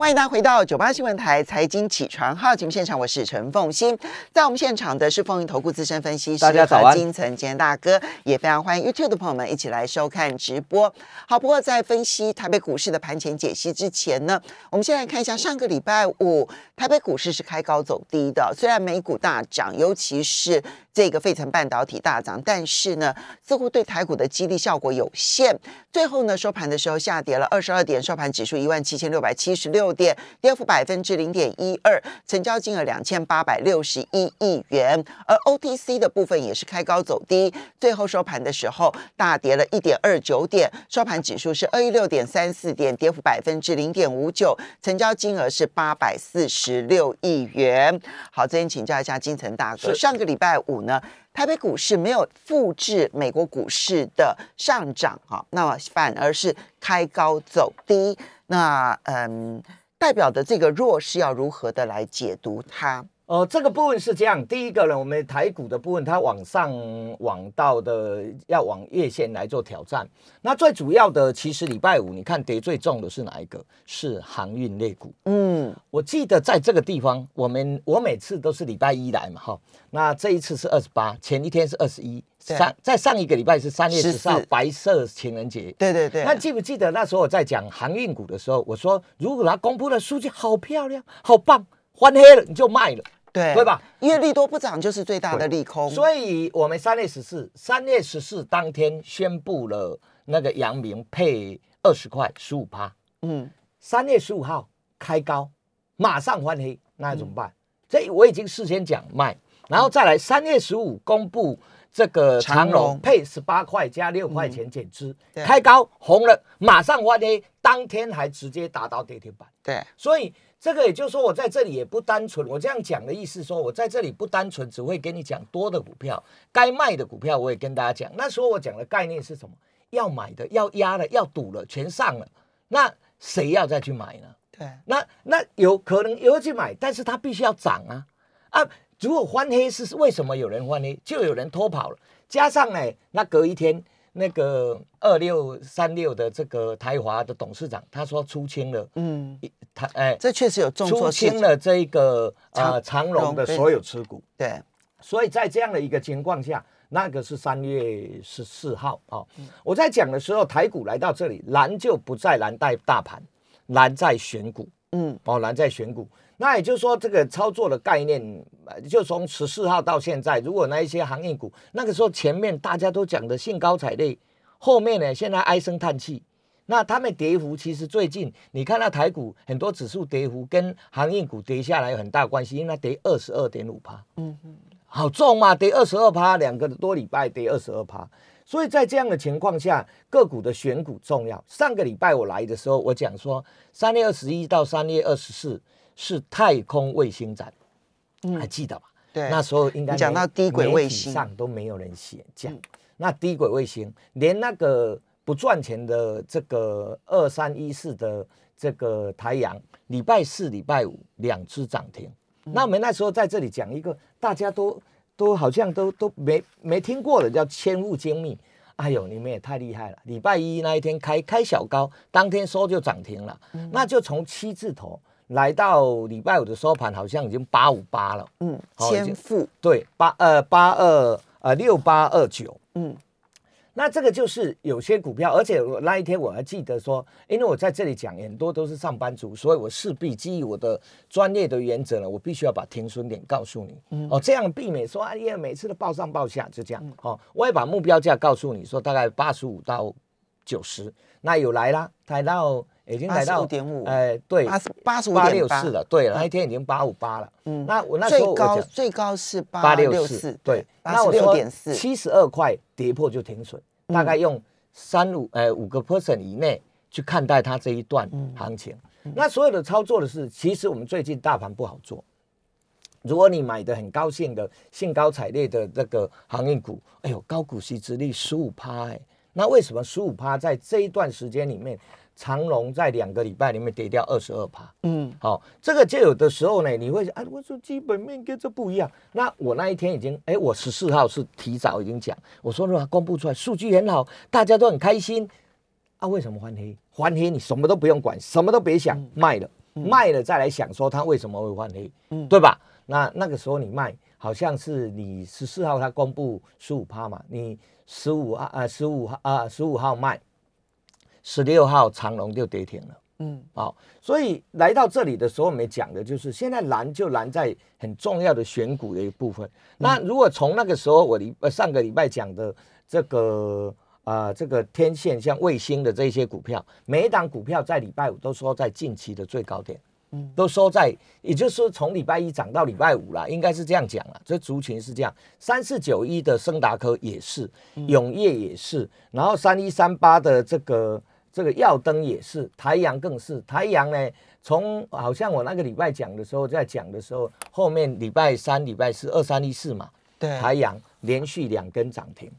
欢迎大家回到九八新闻台财经起床号节目现场，我是陈凤欣，在我们现场的是风云投顾资深分析师大家早安金城坚大哥，也非常欢迎 YouTube 的朋友们一起来收看直播。好，不过在分析台北股市的盘前解析之前呢，我们先来看一下上个礼拜五台北股市是开高走低的，虽然美股大涨，尤其是这个费城半导体大涨，但是呢，似乎对台股的激励效果有限。最后呢，收盘的时候下跌了二十二点，收盘指数一万七千六百七十六点，跌幅百分之零点一二，成交金额两千八百六十一亿元。而 OTC 的部分也是开高走低，最后收盘的时候大跌了一点二九点，收盘指数是二一六点三四点，跌幅百分之零点五九，成交金额是八百四十六亿元。好，这边请教一下金城大哥，上个礼拜五呢？台北股市没有复制美国股市的上涨哈，那么反而是开高走低。那嗯，代表的这个弱势要如何的来解读它？呃，这个部分是这样，第一个呢，我们台股的部分，它往上往到的要往月线来做挑战。那最主要的，其实礼拜五你看跌最重的是哪一个？是航运类股。嗯，我记得在这个地方，我们我每次都是礼拜一来嘛，哈。那这一次是二十八，前一天是二十一，对上在上一个礼拜是三月十四。号白色情人节。对对对，那记不记得那时候我在讲航运股的时候，我说如果它公布的数据好漂亮、好棒，翻黑了你就卖了，对。对吧？因为利多不涨就是最大的利空，所以我们三月十四，三月十四当天宣布了那个阳明配二十块十五趴，嗯，三月十五号开高，马上翻黑，那怎么办？这我已经事先讲卖，然后再来三月十五公布这个长长荣荣配十八块加六块钱减资，对开高红了，马上翻跌，当天还直接打到跌停板。对，所以这个也就是说，我在这里也不单纯，我这样讲的意思说，我在这里不单纯只会跟你讲多的股票，该卖的股票我也跟大家讲。那时候我讲的概念是什么？要买的、要压的、要赌了，全上了，那谁要再去买呢？对，那那有可能有人去买，但是它必须要涨啊啊！如果翻黑是为什么有人翻黑，就有人偷跑了，加上呢，那隔一天那个二六三六的这个台华的董事长他说出清了，嗯，一他哎。这确实有重出清了这一个长呃长荣的所有持股，对，所以在这样的一个情况下，那个是三月十四号哦。嗯我在讲的时候，台股来到这里，蓝就不再蓝带大盘，蓝在选股嗯，哦，蓝在选股。那也就是说，这个操作的概念，呃就从十四号到现在，如果那一些行业股，那个时候前面大家都讲的兴高采烈，后面呢现在唉声叹气。那他们跌幅其实最近，你看到台股很多指数跌幅跟航运股跌下来有很大关系，因为它跌二十二点五趴，嗯嗯，好重嘛，跌二十二趴，两个多礼拜跌二十二趴，所以在这样的情况下，个股的选股重要。上个礼拜我来的时候，我讲说三月二十一到三月二十四是太空卫星展，还记得吧？对，那时候应该你讲到低轨卫星上都没有人写讲。嗯那低轨卫星连那个不赚钱的这个二三一四的这个台阳，礼拜四、礼拜五两只涨停。嗯那我们那时候在这里讲一个大家都都好像都都没没听过的，叫千物精密。哎呦，你们也太厉害了！礼拜一那一天开开小高，当天收就涨停了，嗯那就从七字头来到礼拜五的收盘，好像已经八五八了。嗯，好千富，对，八呃八二呃六八二九，嗯，那这个就是有些股票，而且我那一天我还记得说，因为我在这里讲很多都是上班族，所以我势必基于我的专业的原则呢，我必须要把停损点告诉你，哦，这样避免说哎呀每次都报上报下，就这样，哦，我也把目标价告诉你说大概八十五到九十，那有来啦，抬到已经来到85.5哎对，八十八。十五八。点八六四了，对了，那一天已经八五八了，嗯。那我那时候最高最高是八八六四对，八我说六点四，七十二块跌破就停损，大概用三五呃五个 percent 以内去看待它这一段行情。那所有的操作的是，其实我们最近大盘不好做。如果你买的很高兴的兴高采烈的这个航运股，哎呦，高股息之利十五趴哎，那为什么十五趴在这一段时间里面，长隆在两个礼拜里面跌掉二十二趴？嗯，好、这个就有的时候呢，你会想，啊，我说基本面跟这不一样。那我那一天已经，哎，我十四号是提早已经讲，我说如果公布出来数据很好，大家都很开心，啊，为什么翻黑？翻黑你什么都不用管，什么都别想，卖了。卖了再来想说它为什么会翻黑，嗯，对吧？那那个时候你卖，好像是你十四号它公布十五趴嘛，你十五号啊十五号啊十五号卖，十六号长龙就跌停了。嗯，好，所以来到这里的时候，我们讲的就是现在难就难在很重要的选股的一部分。那如果从那个时候我礼呃上个礼拜讲的这个啊这个天线像卫星的这些股票，每一档股票在礼拜五都说在近期的最高点，嗯，都收在，也就是说从礼拜一涨到礼拜五啦，应该是这样讲了。这族群是这样，三四九一的升达科也是，永业也是，然后三一三八的这个。这个耀灯也是，台阳更是。台阳呢，从好像我那个礼拜讲的时候，在讲的时候，后面礼拜三、礼拜四二三一四嘛，对，台阳连续两根涨停。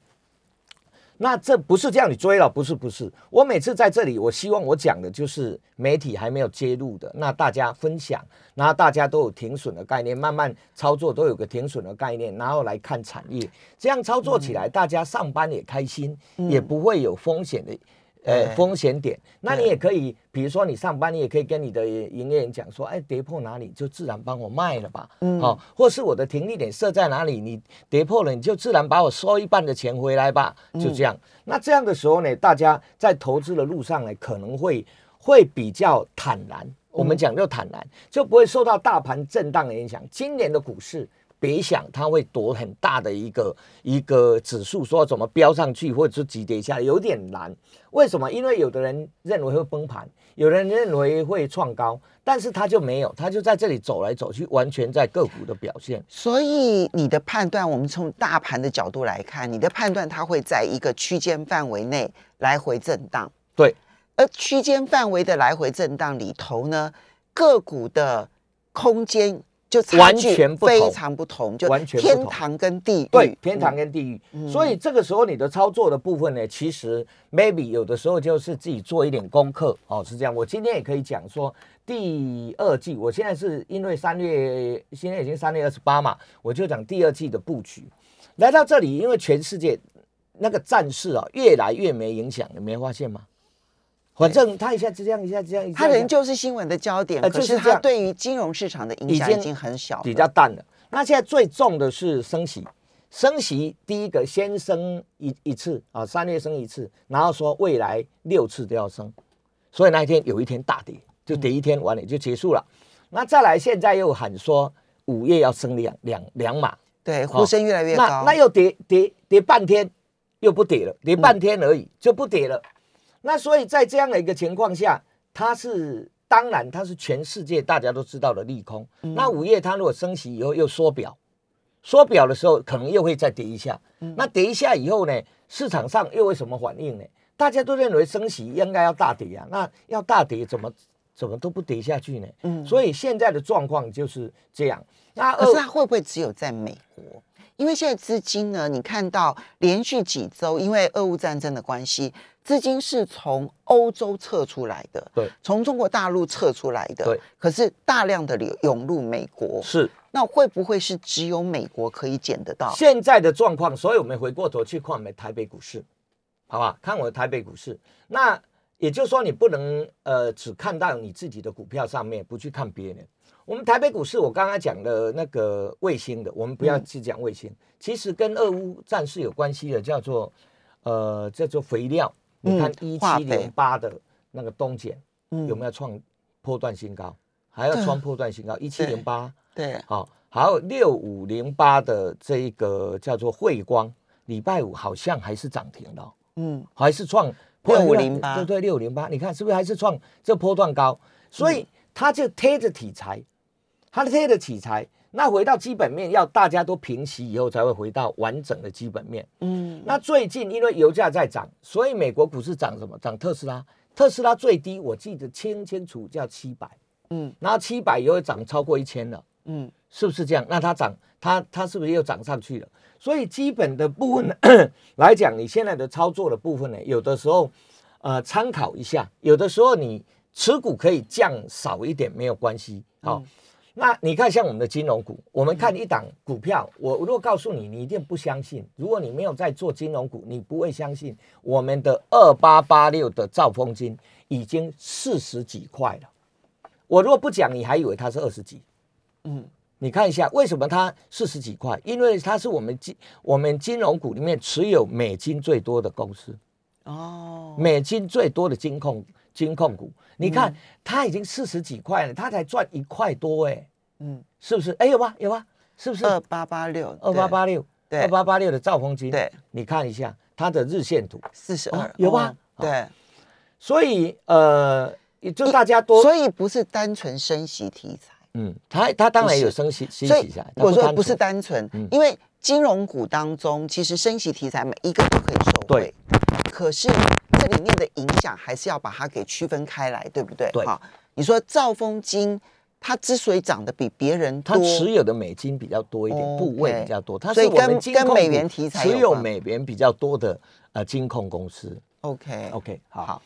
那这不是叫你追了，不是不是。我每次在这里，我希望我讲的就是媒体还没有揭露的，那大家分享，然后大家都有停损的概念，慢慢操作都有个停损的概念，然后来看产业，这样操作起来，大家上班也开心，也不会有风险的。呃，风险点，那你也可以，比如说你上班，你也可以跟你的营业员讲说，哎，跌破哪里就自然帮我卖了吧，嗯，好，或是我的停利点设在哪里，你跌破了，你就自然把我收一半的钱回来吧，就这样。那这样的时候呢，大家在投资的路上呢，可能会会比较坦然，我们讲就坦然，就不会受到大盘震荡的影响。今年的股市。别想它会夺很大的一个一个指数，说怎么飙上去，或者是急跌下来，有点难。为什么？因为有的人认为会崩盘，有人认为会创高，但是他就没有，他就在这里走来走去，完全在个股的表现。所以你的判断，我们从大盘的角度来看，你的判断它会在一个区间范围内来回震荡。对，而区间范围的来回震荡里头呢，个股的空间。就完全非常不同，就完全天堂跟地狱。对，天堂跟地狱。所以这个时候你的操作的部分呢，其实 maybe 有的时候就是自己做一点功课哦，是这样。我今天也可以讲说，第二季，我现在是因为三月现在已经三月二十八嘛，我就讲第二季的布局。来到这里，因为全世界那个战事啊，越来越没影响，你没发现吗？反正他一下子这样，一下子这样，他仍旧是新闻的焦点，可是他对于金融市场的影响已经很小，比较淡了。那现在最重的是升息，升息第一个先升一一次啊，三月升一次，然后说未来六次都要升，所以那一天有一天大跌，就跌一天完了就结束了。那再来现在又喊说五月要升两两两码，对，呼声越来越高。那那又跌跌跌半天，又不跌了，跌半天而已就不跌了。那所以在这样的一个情况下，它是当然它是全世界大家都知道的利空。那五月它如果升息以后又缩表，缩表的时候可能又会再跌一下。那跌一下以后呢，市场上又会什么反应呢？大家都认为升息应该要大跌啊，那要大跌怎么怎么都不跌下去呢？嗯，所以现在的状况就是这样。那可是它会不会只有在美国？因为现在资金呢，你看到连续几周因为俄乌战争的关系。资金是从欧洲撤出来的，对，从中国大陆撤出来的，对。可是大量的流涌入美国，是。那会不会是只有美国可以捡得到？现在的状况，所以我们回过头去看我们台北股市，好吧？看我的台北股市，那也就是说，你不能呃只看到你自己的股票上面，不去看别人。我们台北股市，我刚刚讲的那个卫星的，我们不要去讲卫星，其实跟俄乌战事有关系的，叫做呃叫做肥料。你看一七零八的那个东碱有没有创破断新高？还要创破断新高？一七零八对，好，还有六五零八的这一个叫做汇光，礼拜五好像还是涨停了，嗯，还是创六五零八，对对，六五零八，你看是不是还是创这波段高？所以它就贴着题材，它贴着题材。那回到基本面，要大家都平息以后，才会回到完整的基本面。嗯，那最近因为油价在涨，所以美国股市涨什么？涨特斯拉。特斯拉最低我记得清清楚叫七百。嗯，然后七百又涨超过一千了。嗯，是不是这样？那它涨，它它是不是又涨上去了？所以基本的部分 来讲，你现在的操作的部分呢，有的时候呃参考一下，有的时候你持股可以降少一点没有关系。好。那你看，像我们的金融股，我们看一档股票，我如果告诉你，你一定不相信。如果你没有在做金融股，你不会相信我们的二八八六的兆丰金已经四十几块了，我如果不讲，你还以为它是二十几。嗯，你看一下为什么它四十几块？因为它是我们金我们金融股里面持有美金最多的公司。哦，美金最多的金控金控股，你看它已经四十几块了，它才赚一块多哎。嗯，是不是？哎，有吧，有吧，是不是？二八八六，二八八六，对，二八八六的兆丰金。对，你看一下它的日线图，四十二，有吧？对，所以呃，也就大家多，所以不是单纯升息题材。嗯，它它当然有升息，所以我说不是单纯，因为金融股当中其实升息题材每一个都可以受惠，可是这里面的影响还是要把它给区分开来，对不对？对，好，你说兆丰金它之所以涨得比别人多，它持有的美金比较多一点，部位比较多，它所以跟跟美元题材持有美元比较多的呃金控公司。OK OK 好。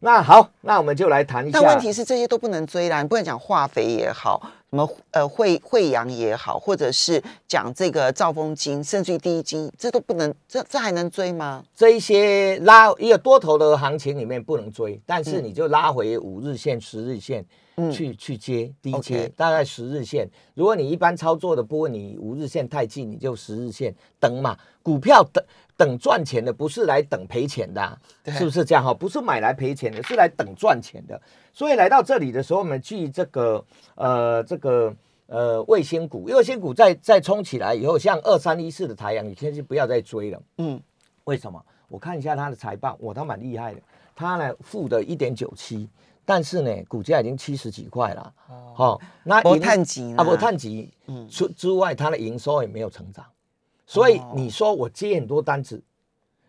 那好，那我们就来谈一下。但问题是这些都不能追啦，你不能讲化肥也好，什么呃惠惠阳也好，或者是讲这个兆丰金，甚至于第一金，这都不能，这这还能追吗？这一些拉一个多头的行情里面不能追，但是你就拉回五日线、十日线去去接低接，大概十日线。如果你一般操作的不问你五日线太近，你就十日线等嘛，股票等。等赚钱的不是来等赔钱的，是不是这样哈？不是买来赔钱的，是来等赚钱的。所以来到这里的时候，我们去这个呃这个呃卫星股，卫星股再再冲起来以后，像二三一四的太阳，你先去不要再追了。嗯，为什么？我看一下它的财报，我，它蛮厉害的。它呢负的一点九七，但是呢股价已经七十几块了。哦，那不碳级啊，不碳级。嗯，除之外，它的营收也没有成长。所以你说我接很多单子，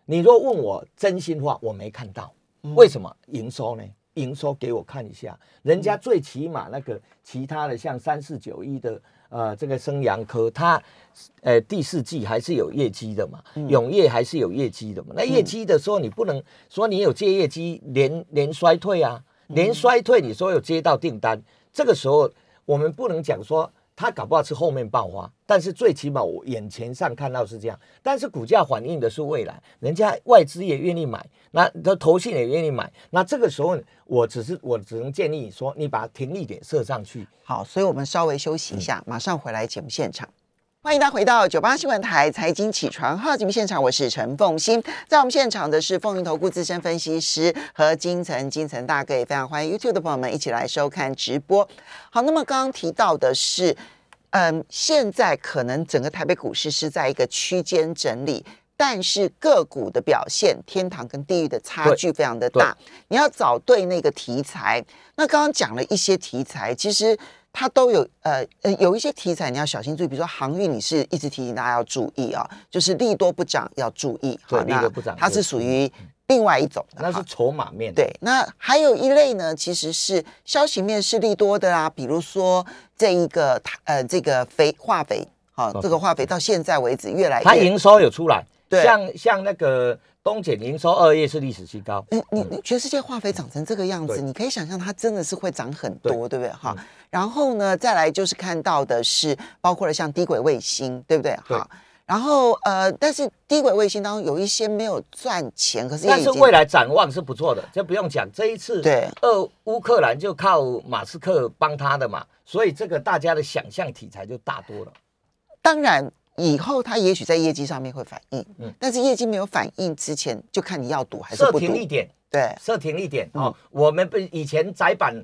你若问我真心话，我没看到，为什么？营收呢？营收给我看一下，人家最起码那个其他的像三四九一的呃这个生阳科，它呃第四季还是有业绩的嘛，永业还是有业绩的嘛。那业绩的时候，你不能说你有借业绩连连衰退啊，连衰退，你说有接到订单，这个时候我们不能讲说。它搞不好是后面爆发，但是最起码我眼前上看到是这样。但是股价反映的是未来，人家外资也愿意买，那的投信也愿意买。那这个时候，我只是我只能建议你说，你把停利点设上去。好，所以我们稍微休息一下，马上回来节目现场。欢迎大家回到九八新闻台财经起床号节目现场，我是陈凤欣，在我们现场的是凤云投顾资深分析师和金城金城大哥，也非常欢迎 YouTube 的朋友们一起来收看直播。好，那么刚刚提到的是，嗯，现在可能整个台北股市是在一个区间整理，但是个股的表现，天堂跟地狱的差距非常的大，你要找对那个题材。那刚刚讲了一些题材，其实。它都有呃呃有一些题材你要小心注意，比如说航运，你是一直提醒大家要注意啊，就是利多不涨要注意。对，利多不涨，它是属于另外一种，那是筹码面。对，那还有一类呢，其实是消息面是利多的啊，比如说这一个呃这个肥化肥，好，这个化肥到现在为止越来它营收有出来，像像那个。东碱营收二月是历史新高。你你你，全世界化肥涨成这个样子，你可以想象它真的是会涨很多，对不对？哈。然后呢，再来就是看到的是，包括了像低轨卫星，对不对？哈。然后呃，但是低轨卫星当中有一些没有赚钱，可是但是未来展望是不错的，这不用讲。这一次对，呃乌克兰就靠马斯克帮他的嘛，所以这个大家的想象题材就大多了。当然。以后它也许在业绩上面会反应，嗯，但是业绩没有反应之前，就看你要赌还是不赌。设停一点，对，设停一点哦。我们不以前窄板，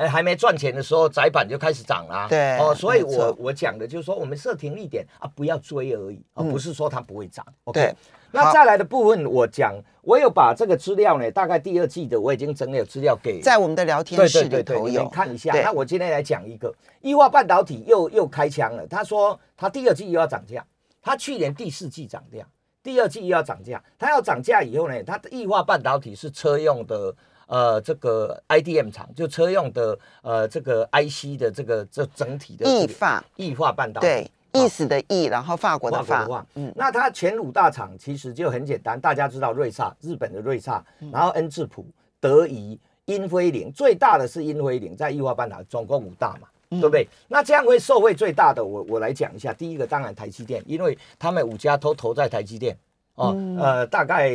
呃，还没赚钱的时候，窄板就开始涨了，对，哦，所以我我讲的就是说，我们设停一点啊，不要追而已，而不是说它不会涨。对，那再来的部分，我讲，我有把这个资料呢，大概第二季的我已经整理了资料给在我们的聊天室里头有看一下。那我今天来讲一个，易化半导体又又开枪了，他说他第二季又要涨价。他去年第四季涨价，第二季又要涨价。它要涨价以后呢，它的液化半导体是车用的，呃，这个 IDM 厂就车用的，呃，这个 IC 的这个这整体的液化。液化半导体，对，意思的意，然后法国的法，嗯，那它前五大厂其实就很简单，大家知道瑞萨，日本的瑞萨，然后恩智浦、德仪、英飞凌，最大的是英飞凌，在液化半导体总共五大嘛。对不对？那这样会受惠最大的，我我来讲一下。第一个当然台积电，因为他们五家都投在台积电哦，呃，大概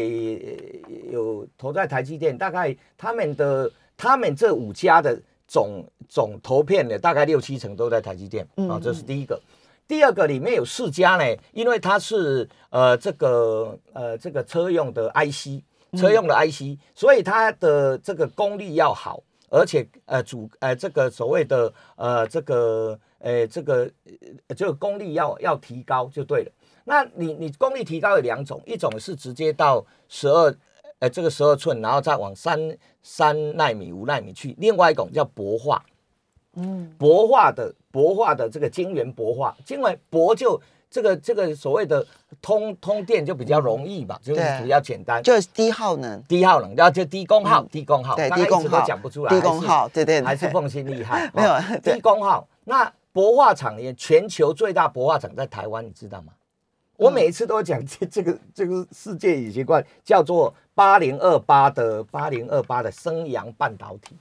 有投在台积电，大概他们的他们这五家的总总投片的大概六七成都在台积电啊，这是第一个。第二个里面有四家呢，因为它是呃这个呃这个车用的 IC，车用的 IC，所以它的这个功率要好，而且呃主呃这个所谓的呃这个呃这个这个功率要要提高就对了。那你你功率提高有两种，一种是直接到十二呃这个十二寸，然后再往三三纳米、五纳米去；另外一种叫薄化。嗯，薄化的薄化的这个晶圆薄化，因为薄就这个这个所谓的通通电就比较容易吧，就是比较简单，就是低耗能，低耗能，然后就低功耗，低功耗，对，低功耗。讲不出来，低功耗，对对，还是凤新厉害，没有低功耗。那薄化厂也全球最大薄化厂在台湾，你知道吗？我每一次都讲这这个这个世界已习惯叫做八零二八的八零二八的升阳半导体。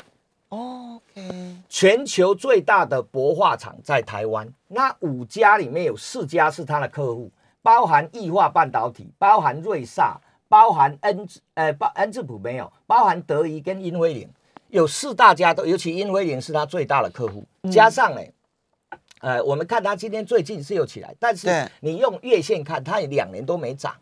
OK，全球最大的薄化厂在台湾，那五家里面有四家是他的客户，包含易化半导体，包含瑞萨，包含恩呃包恩智浦没有，包含德仪跟英辉凌，有四大家都，尤其英辉凌是他最大的客户，加上呢，呃，我们看它今天最近是有起来，但是你用月线看，它两年都没涨。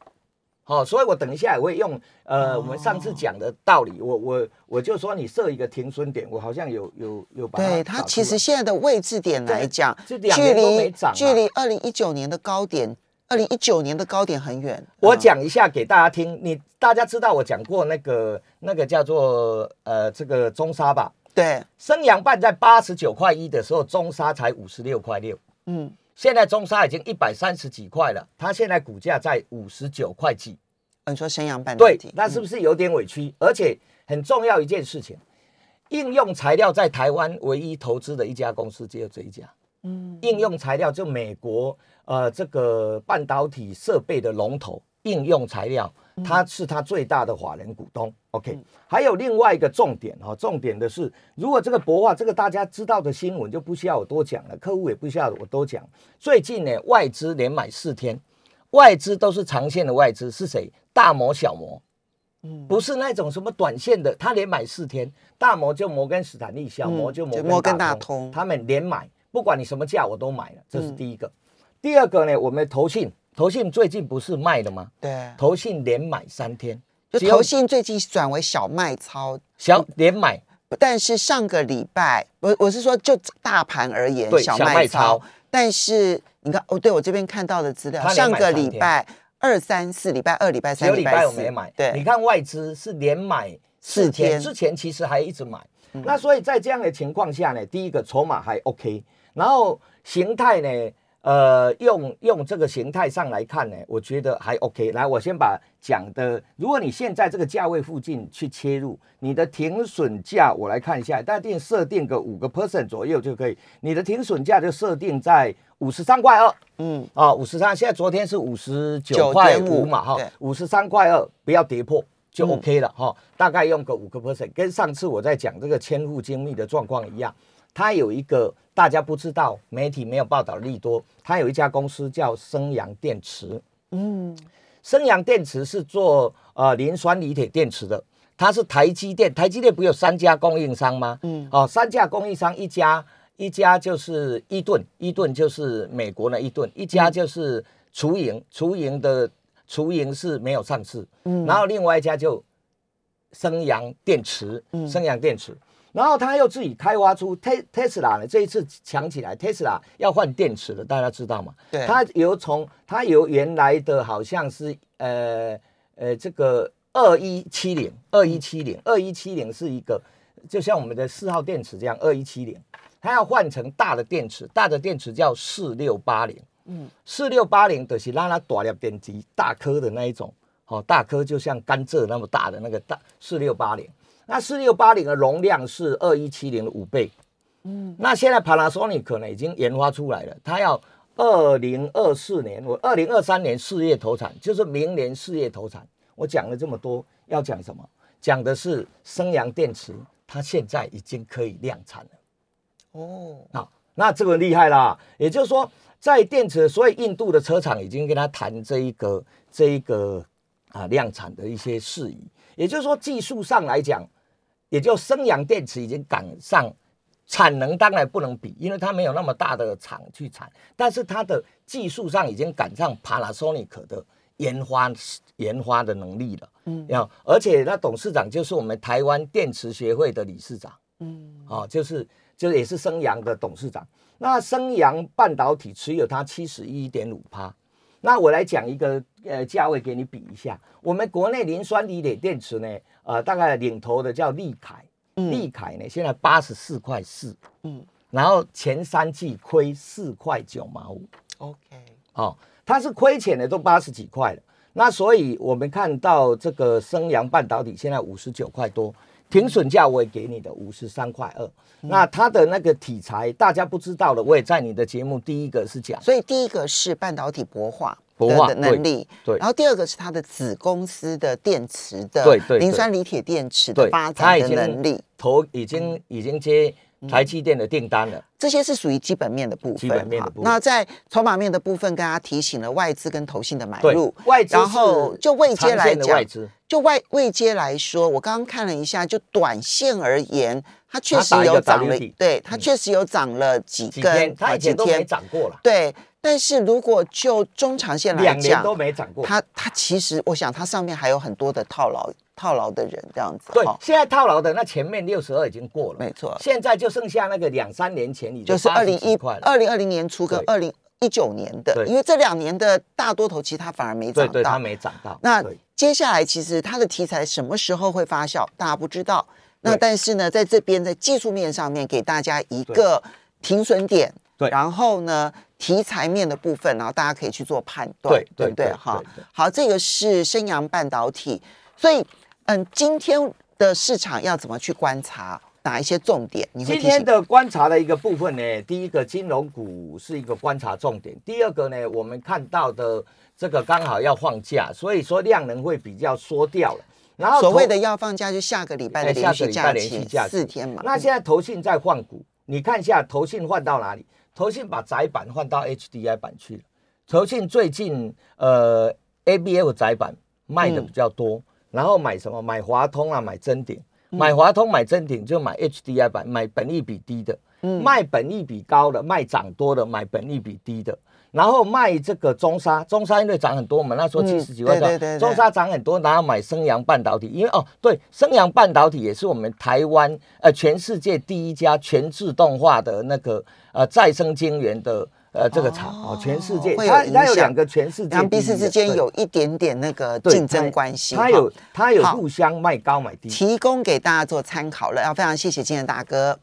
好，所以我等一下也会用呃我们上次讲的道理，我我我就说你设一个停损点，我好像有有有把它对它其实现在的位置点来讲，距离距离二零一九年的高点，二零一九年的高点很远。我讲一下给大家听，你大家知道我讲过那个那个叫做呃这个中沙吧？对，升阳半在八十九块一的时候，中沙才五十六块六。嗯。现在中沙已经一百三十几块了，它现在股价在五十九块几。你说升阳半对，那是不是有点委屈？而且很重要一件事情，应用材料在台湾唯一投资的一家公司只有这一家。嗯，应用材料就美国呃这个半导体设备的龙头，应用材料。他是他最大的法人股东，OK。还有另外一个重点哈，重点的是，如果这个博化这个大家知道的新闻就不需要我多讲了，客户也不需要我多讲。最近呢，外资连买四天，外资都是长线的外资，是谁？大摩、小摩，嗯，不是那种什么短线的，他连买四天，大摩就摩根斯坦利，小摩就摩根大通，他们连买，不管你什么价我都买了，这是第一个。第二个呢，我们投信。投信最近不是卖了吗？对，投信连买三天，就投信最近转为小卖超，小连买。但是上个礼拜，我我是说就大盘而言，小卖超。但是你看，哦，对我这边看到的资料，上个礼拜二三四，礼拜二、礼拜三、礼拜我没买。对，你看外资是连买四天，之前其实还一直买。那所以在这样的情况下呢，第一个筹码还 OK，然后形态呢？呃，用用这个形态上来看呢，我觉得还 OK。来，我先把讲的，如果你现在这个价位附近去切入，你的停损价我来看一下，大定设定个五个 percent 左右就可以。你的停损价就设定在五十三块二，嗯，啊，五十三，现在昨天是五十九块五嘛，哈，五十三块二，不要跌破就 OK 了，哈，大概用个五个 percent，跟上次我在讲这个千户精密的状况一样。它有一个大家不知道，媒体没有报道利多。它有一家公司叫升阳电池，嗯，升阳电池是做呃磷酸锂铁电池的。它是台积电，台积电不有三家供应商吗？嗯，哦，三家供应商，一家一家就是伊顿，伊顿就是美国的伊顿，一家就是雏盈，雏盈的雏盈是没有上市，嗯，然后另外一家就升阳电池，升阳电池。然后他又自己开发出 Tesla 呢，这一次强起来，Tesla 要换电池了，大家知道吗？对，它由从它由原来的好像是呃呃这个二一七零二一七零二一七零是一个就像我们的四号电池这样二一七零，它要换成大的电池，大的电池叫四六八零，嗯，四六八零的是拉拉大了电池，大颗的那一种，哦，大颗就像甘蔗那么大的那个大四六八零。那四六八零的容量是二一七零的五倍，嗯，那现在 Panasonic 可能已经研发出来了，它要二零二四年，我二零二三年四月投产，就是明年四月投产。我讲了这么多，要讲什么？讲的是升阳电池，它现在已经可以量产了。哦，好，那这个厉害啦，也就是说，在电池，所以印度的车厂已经跟他谈这一个这一个啊量产的一些事宜。也就是说，技术上来讲，也就升阳电池已经赶上产能当然不能比，因为它没有那么大的厂去产，但是它的技术上已经赶上 Panasonic 的研发研发的能力了。嗯，要而且那董事长就是我们台湾电池协会的理事长。嗯，哦，就是就是也是升阳的董事长。那升阳半导体持有它七十一点五趴。那我来讲一个呃价位给你比一下，我们国内磷酸锂铁电池呢，呃，大概领头的叫利凯。利凯呢，现在八十四块四，嗯，然后前三季亏四块九毛五，OK，哦，它是亏钱的，都八十几块了。那所以我们看到这个升阳半导体现在五十九块多，停损价我也给你的五十三块二。那它的那个题材大家不知道的，我也在你的节目第一个是讲，所以第一个是半导体薄化。的能力，对，然后第二个是它的子公司的电池的，对对，磷酸锂铁电池的发展的能力，投已经已经接台积电的订单了。这些是属于基本面的部分，基本面的部分。那在筹码面的部分，跟大家提醒了外资跟投信的买入，外资，然后就未接来讲，就外未接来说，我刚刚看了一下，就短线而言，它确实有涨了，对，它确实有涨了几根，它以前都没涨过了，对。但是如果就中长线来讲，两年都没涨过。它它其实，我想它上面还有很多的套牢套牢的人这样子。对，现在套牢的那前面六十二已经过了，没错。现在就剩下那个两三年前，已经就是二零一二零二零年初跟二零一九年的，因为这两年的大多头其实它反而没涨到，它没涨到。那接下来其实它的题材什么时候会发酵，大家不知道。那但是呢，在这边在技术面上面给大家一个停损点。对，然后呢，题材面的部分，然后大家可以去做判断，对对对，哈，好，这个是升阳半导体，所以，嗯，今天的市场要怎么去观察哪一些重点？你今天的观察的一个部分呢，第一个金融股是一个观察重点，第二个呢，我们看到的这个刚好要放假，所以说量能会比较缩掉了。然后所谓的要放假，就下个礼拜的连续假期四天嘛。那现在投信在换股，你看一下投信换到哪里？投信把窄板换到 HDI 板去了。投信最近呃 ABF 窄板卖的比较多，然后买什么？买华通啊，买真鼎。买华通买真鼎就买 HDI 板，买本益比低的。卖本益比高的，卖涨多的，买本益比低的。然后卖这个中沙，中沙因为涨很多，我们那时候七十几块多，中沙涨很多，然后买升阳半导体，因为哦对，升阳半导体也是我们台湾呃全世界第一家全自动化的那个呃再生晶圆的呃这个厂哦，全世界它它有两个全世界，两彼此之间有一点点那个竞争关系，它有它有互相卖高买低，提供给大家做参考了，要非常谢谢今天大哥。